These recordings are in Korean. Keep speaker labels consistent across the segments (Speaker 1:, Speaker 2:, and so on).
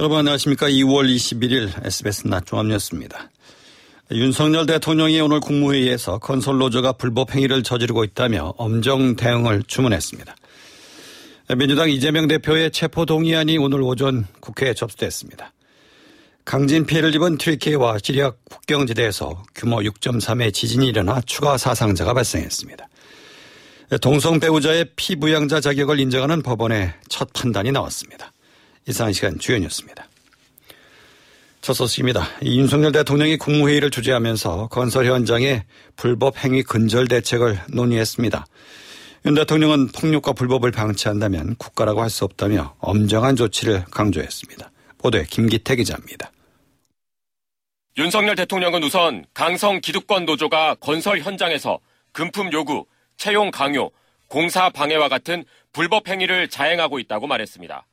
Speaker 1: 여러분 안녕하십니까. 2월 21일 SBS 낮 종합뉴스입니다. 윤석열 대통령이 오늘 국무회의에서 건설노조가 불법 행위를 저지르고 있다며 엄정 대응을 주문했습니다. 민주당 이재명 대표의 체포 동의안이 오늘 오전 국회에 접수됐습니다. 강진 피해를 입은 트리키와 시리아 국경지대에서 규모 6.3의 지진이 일어나 추가 사상자가 발생했습니다. 동성 배우자의 피부양자 자격을 인정하는 법원의 첫 판단이 나왔습니다. 이상한 시간 뉴스입니다. 첫 소식입니다. 윤석열 대통령이 국무회의를 주재하면서 건설 현장의 불법 행위 근절 대책을 논의했습니다. 윤 대통령은 폭력과 불법을 방치한다면 국가라고 할 수 없다며 엄정한 조치를 강조했습니다. 보도에 김기태 기자입니다.
Speaker 2: 윤석열 대통령은 우선 강성 기득권 노조가 건설 현장에서 금품 요구, 채용 강요, 공사 방해와 같은 불법 행위를 자행하고 있다고 말했습니다.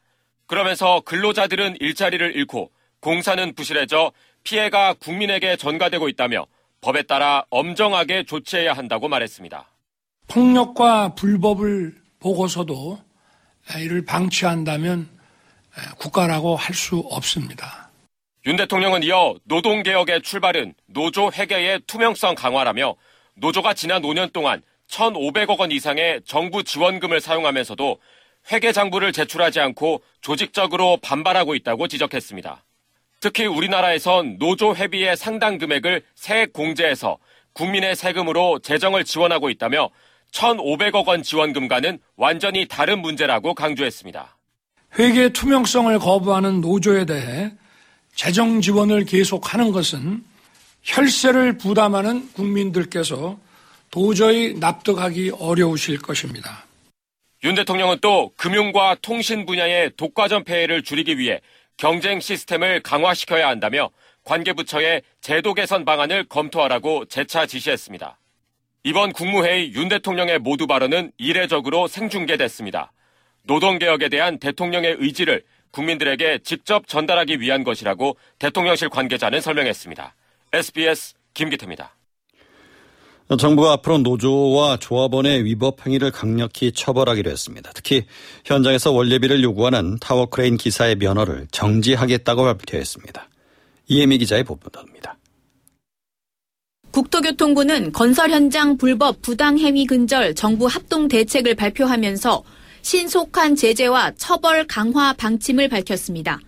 Speaker 2: 그러면서 근로자들은 일자리를 잃고 공사는 부실해져 피해가 국민에게 전가되고 있다며 법에 따라 엄정하게 조치해야 한다고 말했습니다.
Speaker 3: 폭력과 불법을 보고서도 이를 방치한다면 국가라고 할 수 없습니다.
Speaker 2: 윤 대통령은 이어 노동개혁의 출발은 노조 회계의 투명성 강화라며 노조가 지난 5년 동안 1,500억 원 이상의 정부 지원금을 사용하면서도 회계 장부를 제출하지 않고 조직적으로 반발하고 있다고 지적했습니다. 특히 우리나라에선 노조 회비의 상당 금액을 세액 공제해서 국민의 세금으로 재정을 지원하고 있다며 1,500억 원 지원금과는 완전히 다른 문제라고 강조했습니다.
Speaker 3: 회계 투명성을 거부하는 노조에 대해 재정 지원을 계속하는 것은 혈세를 부담하는 국민들께서 도저히 납득하기 어려우실 것입니다.
Speaker 2: 윤 대통령은 또 금융과 통신 분야의 독과점 폐해를 줄이기 위해 경쟁 시스템을 강화시켜야 한다며 관계부처의 제도 개선 방안을 검토하라고 재차 지시했습니다. 이번 국무회의 윤 대통령의 모두 발언은 이례적으로 생중계됐습니다. 노동개혁에 대한 대통령의 의지를 국민들에게 직접 전달하기 위한 것이라고 대통령실 관계자는 설명했습니다. SBS 김기태입니다.
Speaker 1: 정부가 앞으로 노조와 조합원의 위법 행위를 강력히 처벌하기로 했습니다. 특히 현장에서 월례비를 요구하는 타워크레인 기사의 면허를 정지하겠다고 발표했습니다. 이혜미 기자의 보도입니다.
Speaker 4: 국토교통부는 건설 현장 불법 부당 행위 근절 정부 합동 대책을 발표하면서 신속한 제재와 처벌 강화 방침을 밝혔습니다.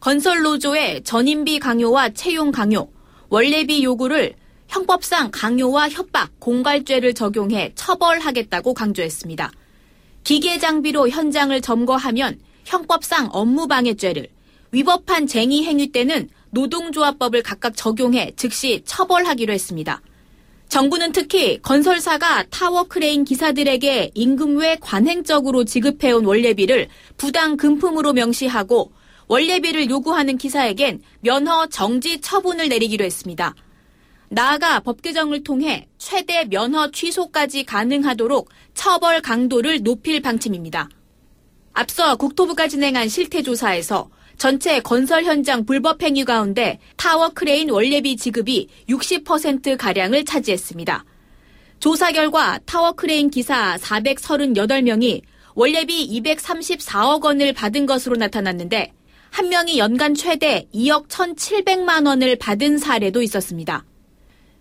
Speaker 4: 건설 노조의 전임비 강요와 채용 강요, 월례비 요구를 형법상 강요와 협박, 공갈죄를 적용해 처벌하겠다고 강조했습니다. 기계 장비로 현장을 점거하면 형법상 업무방해죄를, 위법한 쟁의 행위 때는 노동조합법을 각각 적용해 즉시 처벌하기로 했습니다. 정부는 특히 건설사가 타워 크레인 기사들에게 임금 외 관행적으로 지급해온 월례비를 부당 금품으로 명시하고 월례비를 요구하는 기사에겐 면허 정지 처분을 내리기로 했습니다. 나아가 법 개정을 통해 최대 면허 취소까지 가능하도록 처벌 강도를 높일 방침입니다. 앞서 국토부가 진행한 실태조사에서 전체 건설 현장 불법 행위 가운데 타워 크레인 월례비 지급이 60%가량을 차지했습니다. 조사 결과 타워 크레인 기사 438명이 원래비 234억 원을 받은 것으로 나타났는데 한 명이 연간 최대 2억 1,700만 원을 받은 사례도 있었습니다.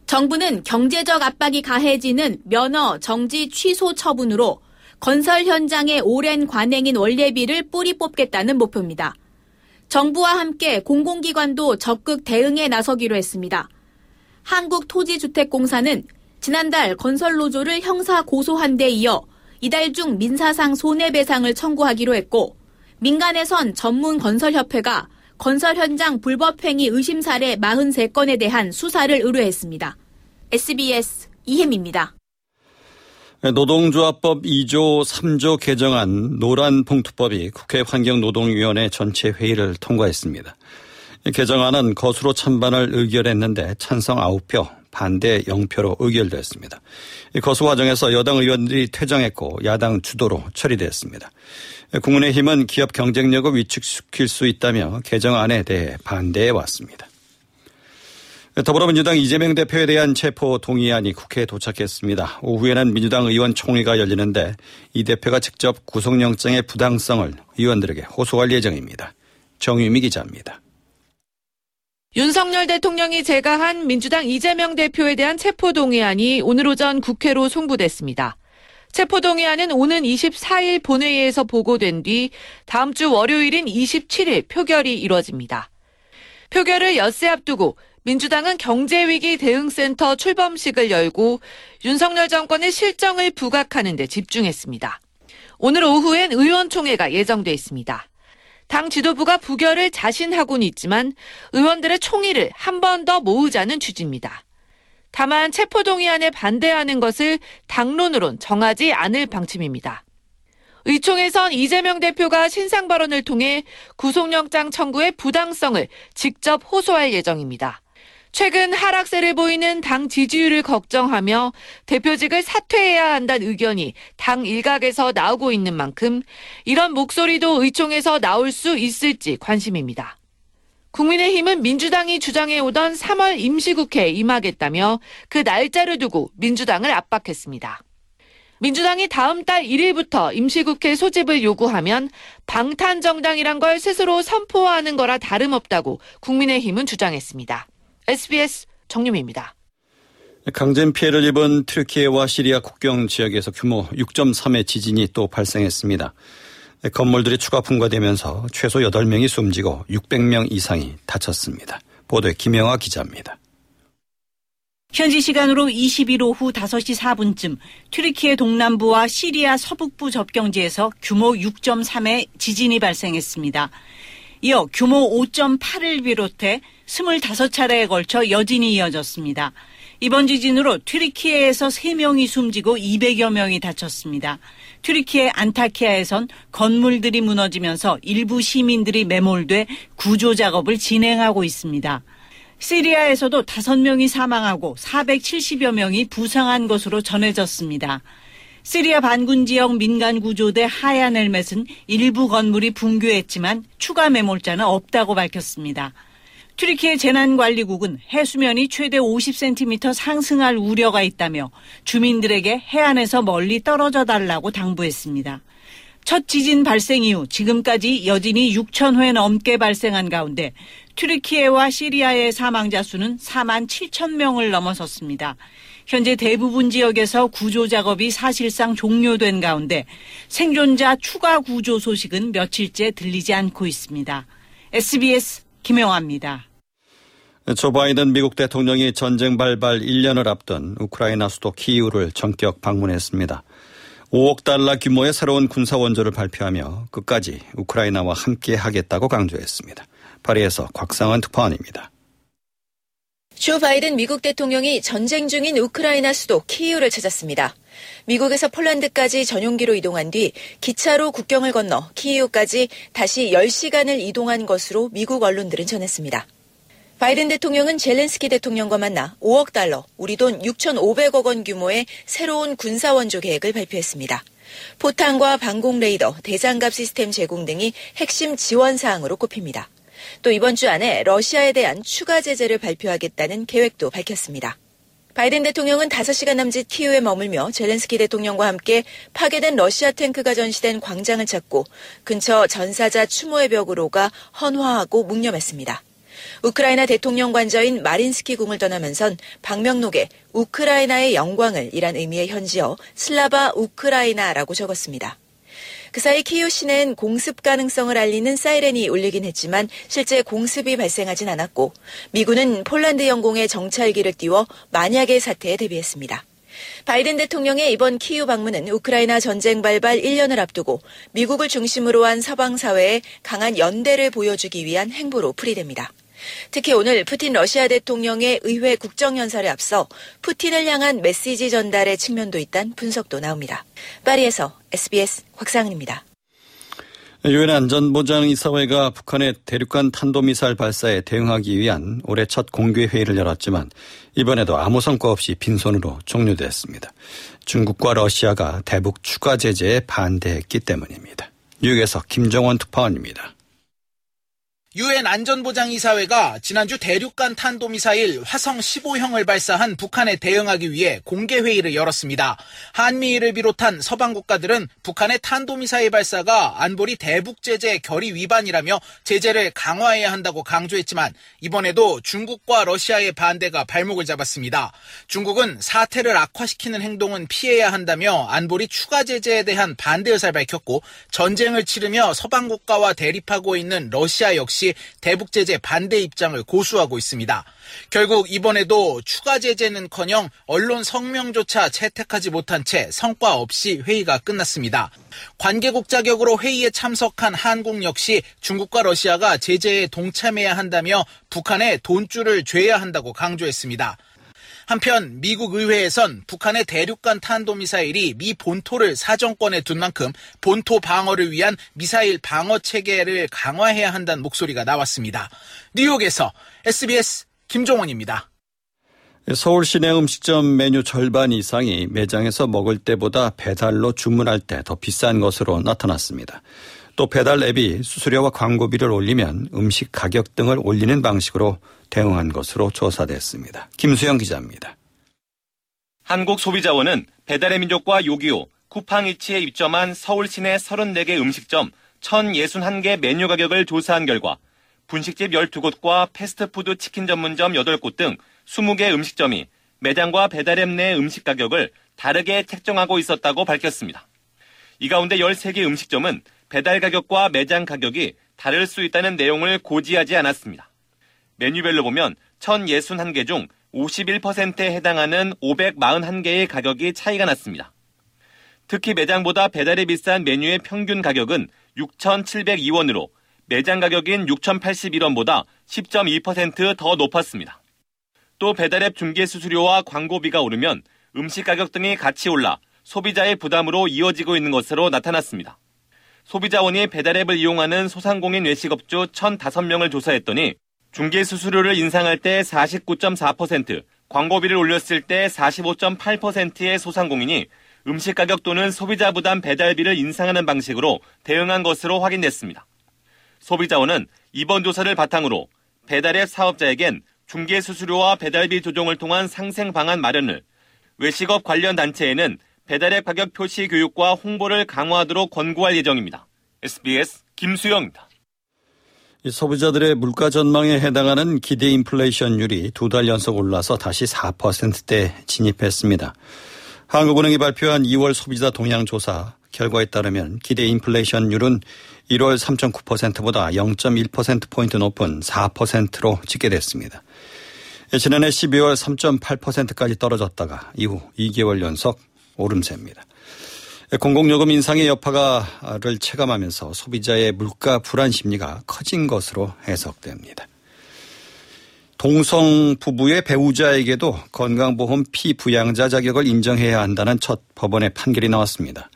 Speaker 4: 정부는 경제적 압박이 가해지는 면허 정지 취소 처분으로 건설 현장의 오랜 관행인 원래비를 뿌리 뽑겠다는 목표입니다. 정부와 함께 공공기관도 적극 대응에 나서기로 했습니다. 한국토지주택공사는 지난달 건설노조를 형사 고소한 데 이어 이달 중 민사상 손해배상을 청구하기로 했고 민간에선 전문건설협회가 건설 현장 불법행위 의심 사례 43건에 대한 수사를 의뢰했습니다. SBS 이혜미입니다.
Speaker 1: 노동조합법 2조 3조 개정안 노란 봉투법이 국회 환경노동위원회 전체 회의를 통과했습니다. 개정안은 거수로 찬반을 의결했는데 찬성 9표, 반대 0표로 의결됐습니다. 거수 과정에서 여당 의원들이 퇴장했고 야당 주도로 처리됐습니다. 국민의힘은 기업 경쟁력을 위축시킬 수 있다며 개정안에 대해 반대해 왔습니다. 더불어민주당 이재명 대표에 대한 체포 동의안이 국회에 도착했습니다. 오후에는 민주당 의원 총회가 열리는데 이 대표가 직접 구속영장의 부당성을 의원들에게 호소할 예정입니다. 정유미 기자입니다.
Speaker 5: 윤석열 대통령이 제가한 민주당 이재명 대표에 대한 체포동의안이 오늘 오전 국회로 송부됐습니다. 체포동의안은 오는 24일 본회의에서 보고된 뒤 다음 주 월요일인 27일 표결이 이뤄집니다. 표결을 엿새 앞두고 민주당은 경제위기 대응센터 출범식을 열고 윤석열 정권의 실정을 부각하는 데 집중했습니다. 오늘 오후엔 의원총회가 예정돼 있습니다. 당 지도부가 부결을 자신하고는 있지만 의원들의 총의를 한 번 더 모으자는 취지입니다. 다만 체포동의안에 반대하는 것을 당론으론 정하지 않을 방침입니다. 의총에선 이재명 대표가 신상 발언을 통해 구속영장 청구의 부당성을 직접 호소할 예정입니다. 최근 하락세를 보이는 당 지지율을 걱정하며 대표직을 사퇴해야 한다는 의견이 당 일각에서 나오고 있는 만큼 이런 목소리도 의총에서 나올 수 있을지 관심입니다. 국민의힘은 민주당이 주장해오던 3월 임시국회에 임하겠다며 그 날짜를 두고 민주당을 압박했습니다. 민주당이 다음 달 1일부터 임시국회 소집을 요구하면 방탄정당이란 걸 스스로 선포하는 거라 다름없다고 국민의힘은 주장했습니다. SBS 정유미입니다.
Speaker 1: 강진 피해를 입은 트르키예와 시리아 국경 지역에서 규모 6.3의 지진이 또 발생했습니다. 건물들이 추가 풍과되면서 최소 8명이 숨지고 600명 이상이 다쳤습니다. 보도에 김영아 기자입니다.
Speaker 6: 현지 시간으로 20일 오후 5시 4분쯤 튀르키예 동남부와 시리아 서북부 접경지에서 규모 6.3의 지진이 발생했습니다. 이어 규모 5.8을 비롯해 25차례에 걸쳐 여진이 이어졌습니다. 이번 지진으로 튀르키예에서 3명이 숨지고 200여 명이 다쳤습니다. 튀르키예 안타키아에선 건물들이 무너지면서 일부 시민들이 매몰돼 구조 작업을 진행하고 있습니다. 시리아에서도 5명이 사망하고 470여 명이 부상한 것으로 전해졌습니다. 시리아 반군 지역 민간 구조대 하얀 헬멧은 일부 건물이 붕괴했지만 추가 매몰자는 없다고 밝혔습니다. 튀르키예 재난관리국은 해수면이 최대 50cm 상승할 우려가 있다며 주민들에게 해안에서 멀리 떨어져 달라고 당부했습니다. 첫 지진 발생 이후 지금까지 여진이 6천 회 넘게 발생한 가운데 튀르키예와 시리아의 사망자 수는 4만 7천 명을 넘어섰습니다. 현재 대부분 지역에서 구조 작업이 사실상 종료된 가운데 생존자 추가 구조 소식은 며칠째 들리지 않고 있습니다. SBS 김영아입니다.
Speaker 1: 조 바이든 미국 대통령이 전쟁 발발 1년을 앞둔 우크라이나 수도 키이우를 전격 방문했습니다. 5억 달러 규모의 새로운 군사 원조를 발표하며 끝까지 우크라이나와 함께 하겠다고 강조했습니다. 파리에서 곽상원 특파원입니다.
Speaker 7: 조 바이든 미국 대통령이 전쟁 중인 우크라이나 수도 키이우를 찾았습니다. 미국에서 폴란드까지 전용기로 이동한 뒤 기차로 국경을 건너 키이우까지 다시 10시간을 이동한 것으로 미국 언론들은 전했습니다. 바이든 대통령은 젤렌스키 대통령과 만나 5억 달러, 우리 돈 6,500억 원 규모의 새로운 군사원조 계획을 발표했습니다. 포탄과 방공 레이더, 대장갑 시스템 제공 등이 핵심 지원 사항으로 꼽힙니다. 또 이번 주 안에 러시아에 대한 추가 제재를 발표하겠다는 계획도 밝혔습니다. 바이든 대통령은 5시간 남짓 키우에 머물며 젤렌스키 대통령과 함께 파괴된 러시아 탱크가 전시된 광장을 찾고 근처 전사자 추모의 벽으로 가 헌화하고 묵념했습니다. 우크라이나 대통령 관저인 마린스키 궁을 떠나면선 방명록에 우크라이나의 영광을 이란 의미의 현지어 슬라바 우크라이나라고 적었습니다. 그 사이 키우 시내엔 공습 가능성을 알리는 사이렌이 울리긴 했지만 실제 공습이 발생하진 않았고 미군은 폴란드 영공에 정찰기를 띄워 만약의 사태에 대비했습니다. 바이든 대통령의 이번 키우 방문은 우크라이나 전쟁 발발 1년을 앞두고 미국을 중심으로 한 서방 사회에 강한 연대를 보여주기 위한 행보로 풀이됩니다. 특히 오늘 푸틴 러시아 대통령의 의회 국정연설에 앞서 푸틴을 향한 메시지 전달의 측면도 있다는 분석도 나옵니다. 파리에서 SBS 곽상은입니다.
Speaker 1: 유엔 안전보장이사회가 북한의 대륙간 탄도미사일 발사에 대응하기 위한 올해 첫 공개 회의를 열었지만 이번에도 아무 성과 없이 빈손으로 종료됐습니다. 중국과 러시아가 대북 추가 제재에 반대했기 때문입니다. 뉴욕에서 김정원 특파원입니다.
Speaker 8: 유엔 안전보장이사회가 지난주 대륙간 탄도미사일 화성 15형을 발사한 북한에 대응하기 위해 공개 회의를 열었습니다. 한미일을 비롯한 서방 국가들은 북한의 탄도미사일 발사가 안보리 대북 제재 결의 위반이라며 제재를 강화해야 한다고 강조했지만 이번에도 중국과 러시아의 반대가 발목을 잡았습니다. 중국은 사태를 악화시키는 행동은 피해야 한다며 안보리 추가 제재에 대한 반대 의사를 밝혔고 전쟁을 치르며 서방 국가와 대립하고 있는 러시아 역시 대북 제재 반대 입장을 고수하고 있습니다. 결국 이번에도 추가 제재는커녕 언론 성명조차 채택하지 못한 채 성과 없이 회의가 끝났습니다. 관계국 자격으로 회의에 참석한 한국 역시 중국과 러시아가 제재에 동참해야 한다며 북한에 돈줄을 죄야 한다고 강조했습니다. 한편 미국 의회에선 북한의 대륙간 탄도미사일이 미 본토를 사정권에 둔 만큼 본토 방어를 위한 미사일 방어 체계를 강화해야 한다는 목소리가 나왔습니다. 뉴욕에서 SBS 김종원입니다.
Speaker 1: 서울 시내 음식점 메뉴 절반 이상이 매장에서 먹을 때보다 배달로 주문할 때 더 비싼 것으로 나타났습니다. 또 배달 앱이 수수료와 광고비를 올리면 음식 가격 등을 올리는 방식으로 대응한 것으로 조사됐습니다. 김수영 기자입니다.
Speaker 9: 한국소비자원은 배달의 민족과 요기요, 쿠팡이치에 입점한 서울 시내 34개 음식점 1,061개 메뉴 가격을 조사한 결과 분식집 12곳과 패스트푸드 치킨 전문점 8곳 등 20개 음식점이 매장과 배달앱 내 음식 가격을 다르게 책정하고 있었다고 밝혔습니다. 이 가운데 13개 음식점은 배달 가격과 매장 가격이 다를 수 있다는 내용을 고지하지 않았습니다. 메뉴별로 보면 1061개 중 51%에 해당하는 541개의 가격이 차이가 났습니다. 특히 매장보다 배달이 비싼 메뉴의 평균 가격은 6,702원으로 매장 가격인 6,081원보다 10.2%더 높았습니다. 또 배달앱 중개 수수료와 광고비가 오르면 음식 가격 등이 같이 올라 소비자의 부담으로 이어지고 있는 것으로 나타났습니다. 소비자원이 배달앱을 이용하는 소상공인 외식업주 1,005명을 조사했더니 중개 수수료를 인상할 때 49.4%, 광고비를 올렸을 때 45.8%의 소상공인이 음식 가격 또는 소비자 부담 배달비를 인상하는 방식으로 대응한 것으로 확인됐습니다. 소비자원은 이번 조사를 바탕으로 배달앱 사업자에겐 중개 수수료와 배달비 조정을 통한 상생 방안 마련을, 외식업 관련 단체에는 배달앱 가격 표시 교육과 홍보를 강화하도록 권고할 예정입니다. SBS 김수영입니다.
Speaker 1: 소비자들의 물가 전망에 해당하는 기대 인플레이션율이 두 달 연속 올라서 다시 4%대 진입했습니다. 한국은행이 발표한 2월 소비자 동향 조사 결과에 따르면 기대 인플레이션율은 1월 3.9%보다 0.1%포인트 높은 4%로 집계됐습니다. 지난해 12월 3.8%까지 떨어졌다가 이후 2개월 연속 오름세입니다. 공공요금 인상의 여파가를 체감하면서 소비자의 물가 불안 심리가 커진 것으로 해석됩니다. 동성 부부의 배우자에게도 건강보험 피부양자 자격을 인정해야 한다는 첫 법원의 판결이 나왔습니다.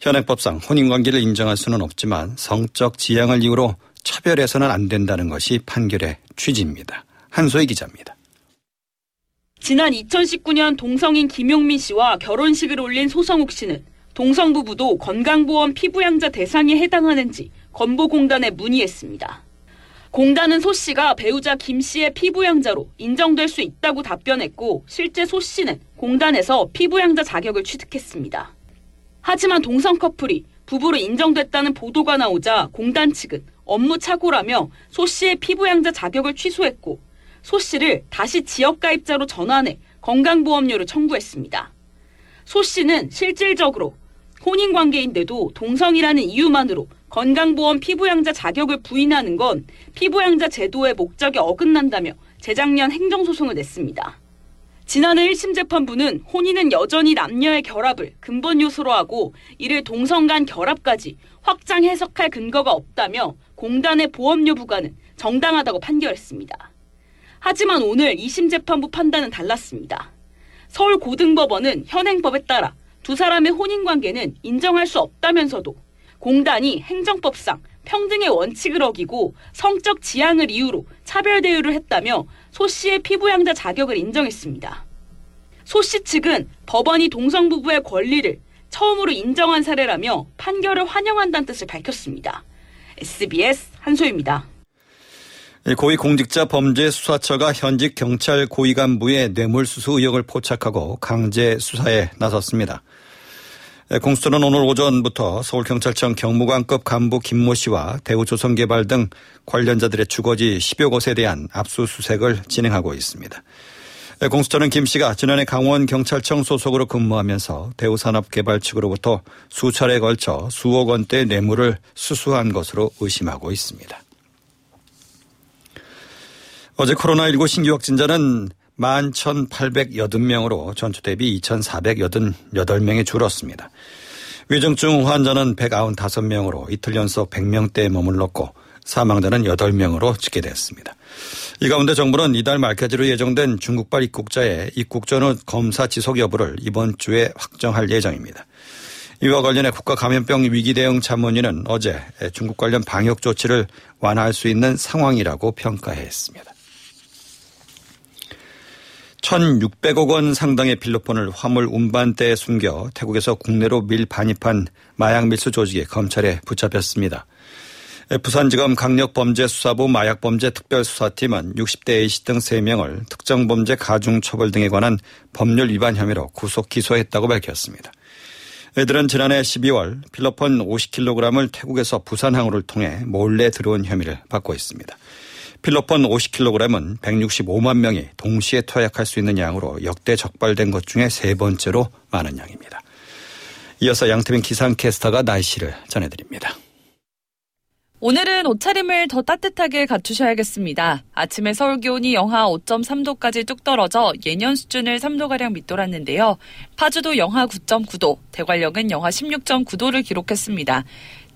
Speaker 1: 현행법상 혼인관계를 인정할 수는 없지만 성적 지향을 이유로 차별해서는 안 된다는 것이 판결의 취지입니다. 한소희 기자입니다.
Speaker 10: 지난 2019년 동성인 김용민 씨와 결혼식을 올린 소성욱 씨는 동성 부부도 건강보험 피부양자 대상에 해당하는지 건보공단에 문의했습니다. 공단은 소 씨가 배우자 김 씨의 피부양자로 인정될 수 있다고 답변했고 실제 소 씨는 공단에서 피부양자 자격을 취득했습니다. 하지만 동성 커플이 부부로 인정됐다는 보도가 나오자 공단 측은 업무 착오라며 소 씨의 피부양자 자격을 취소했고 소 씨를 다시 지역가입자로 전환해 건강보험료를 청구했습니다. 소 씨는 실질적으로 혼인 관계인데도 동성이라는 이유만으로 건강보험 피부양자 자격을 부인하는 건 피부양자 제도의 목적에 어긋난다며 재작년 행정소송을 냈습니다. 지난해 1심 재판부는 혼인은 여전히 남녀의 결합을 근본 요소로 하고 이를 동성 간 결합까지 확장 해석할 근거가 없다며 공단의 보험료 부과는 정당하다고 판결했습니다. 하지만 오늘 2심 재판부 판단은 달랐습니다. 서울고등법원은 현행법에 따라 두 사람의 혼인 관계는 인정할 수 없다면서도 공단이 행정법상 평등의 원칙을 어기고 성적 지향을 이유로 차별 대우를 했다며 소 씨의 피부양자 자격을 인정했습니다. 소 씨 측은 법원이 동성부부의 권리를 처음으로 인정한 사례라며 판결을 환영한다는 뜻을 밝혔습니다. SBS 한소입니다.
Speaker 1: 고위공직자 범죄수사처가 현직 경찰 고위 간부의 뇌물수수 의혹을 포착하고 강제 수사에 나섰습니다. 공수처는 오늘 오전부터 서울경찰청 경무관급 간부 김모 씨와 대우조선개발 등 관련자들의 주거지 10여 곳에 대한 압수수색을 진행하고 있습니다. 공수처는 김 씨가 지난해 강원경찰청 소속으로 근무하면서 대우산업개발 측으로부터 수차례에 걸쳐 수억 원대 뇌물을 수수한 것으로 의심하고 있습니다. 어제 코로나19 신규 확진자는 11,880명으로 전주 대비 2,488명이 줄었습니다. 위중증 환자는 195명으로 이틀 연속 100명대에 머물렀고 사망자는 8명으로 집계됐습니다. 이 가운데 정부는 이달 말까지로 예정된 중국발 입국자의 입국 전후 검사 지속 여부를 이번 주에 확정할 예정입니다. 이와 관련해 국가감염병 위기대응 참모진은 어제 중국 관련 방역 조치를 완화할 수 있는 상황이라고 평가했습니다. 1,600억 원 상당의 필로폰을 화물 운반대에 숨겨 태국에서 국내로 밀 반입한 마약 밀수 조직이 검찰에 붙잡혔습니다. 부산지검 강력범죄수사부 마약범죄 특별수사팀은 60대 A씨 등 3명을 특정범죄 가중처벌 등에 관한 법률 위반 혐의로 구속 기소했다고 밝혔습니다. 이들은 지난해 12월 필로폰 50kg을 태국에서 부산항으로 통해 몰래 들어온 혐의를 받고 있습니다. 필로폰 50kg은 165만 명이 동시에 투약할 수 있는 양으로 역대 적발된 것 중에 세 번째로 많은 양입니다. 이어서 양태빈 기상캐스터가 날씨를 전해드립니다.
Speaker 11: 오늘은 옷차림을 더 따뜻하게 갖추셔야겠습니다. 아침에 서울 기온이 영하 5.3도까지 뚝 떨어져 예년 수준을 3도가량 밑돌았는데요. 파주도 영하 9.9도, 대관령은 영하 16.9도를 기록했습니다.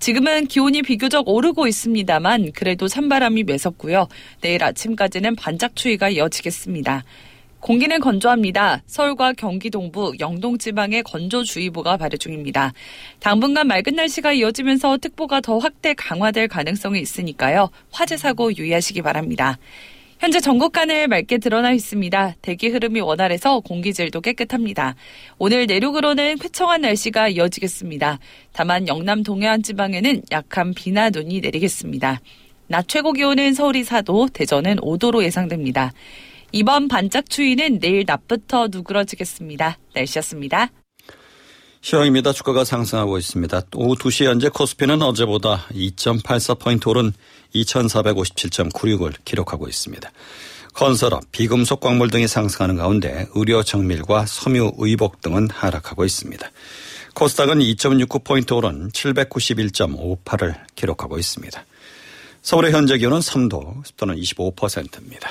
Speaker 11: 지금은 기온이 비교적 오르고 있습니다만 그래도 찬바람이 매섭고요. 내일 아침까지는 반짝 추위가 이어지겠습니다. 공기는 건조합니다. 서울과 경기 동부, 영동 지방에 건조주의보가 발효 중입니다. 당분간 맑은 날씨가 이어지면서 특보가 더 확대 강화될 가능성이 있으니까요. 화재 사고 유의하시기 바랍니다. 현재 전국 하늘 맑게 드러나 있습니다. 대기 흐름이 원활해서 공기질도 깨끗합니다. 오늘 내륙으로는 쾌청한 날씨가 이어지겠습니다. 다만 영남 동해안 지방에는 약한 비나 눈이 내리겠습니다. 낮 최고 기온은 서울이 4도, 대전은 5도로 예상됩니다. 이번 반짝 추위는 내일 낮부터 누그러지겠습니다. 날씨였습니다.
Speaker 1: 시황입니다. 주가가 상승하고 있습니다. 오후 2시 현재 코스피는 어제보다 2.84포인트 오른 2457.96을 기록하고 있습니다. 건설업, 비금속 광물 등이 상승하는 가운데 의료 정밀과 섬유 의복 등은 하락하고 있습니다. 코스닥은 2.69포인트 오른 791.58을 기록하고 있습니다. 서울의 현재 기온은 3도, 습도는 25%입니다.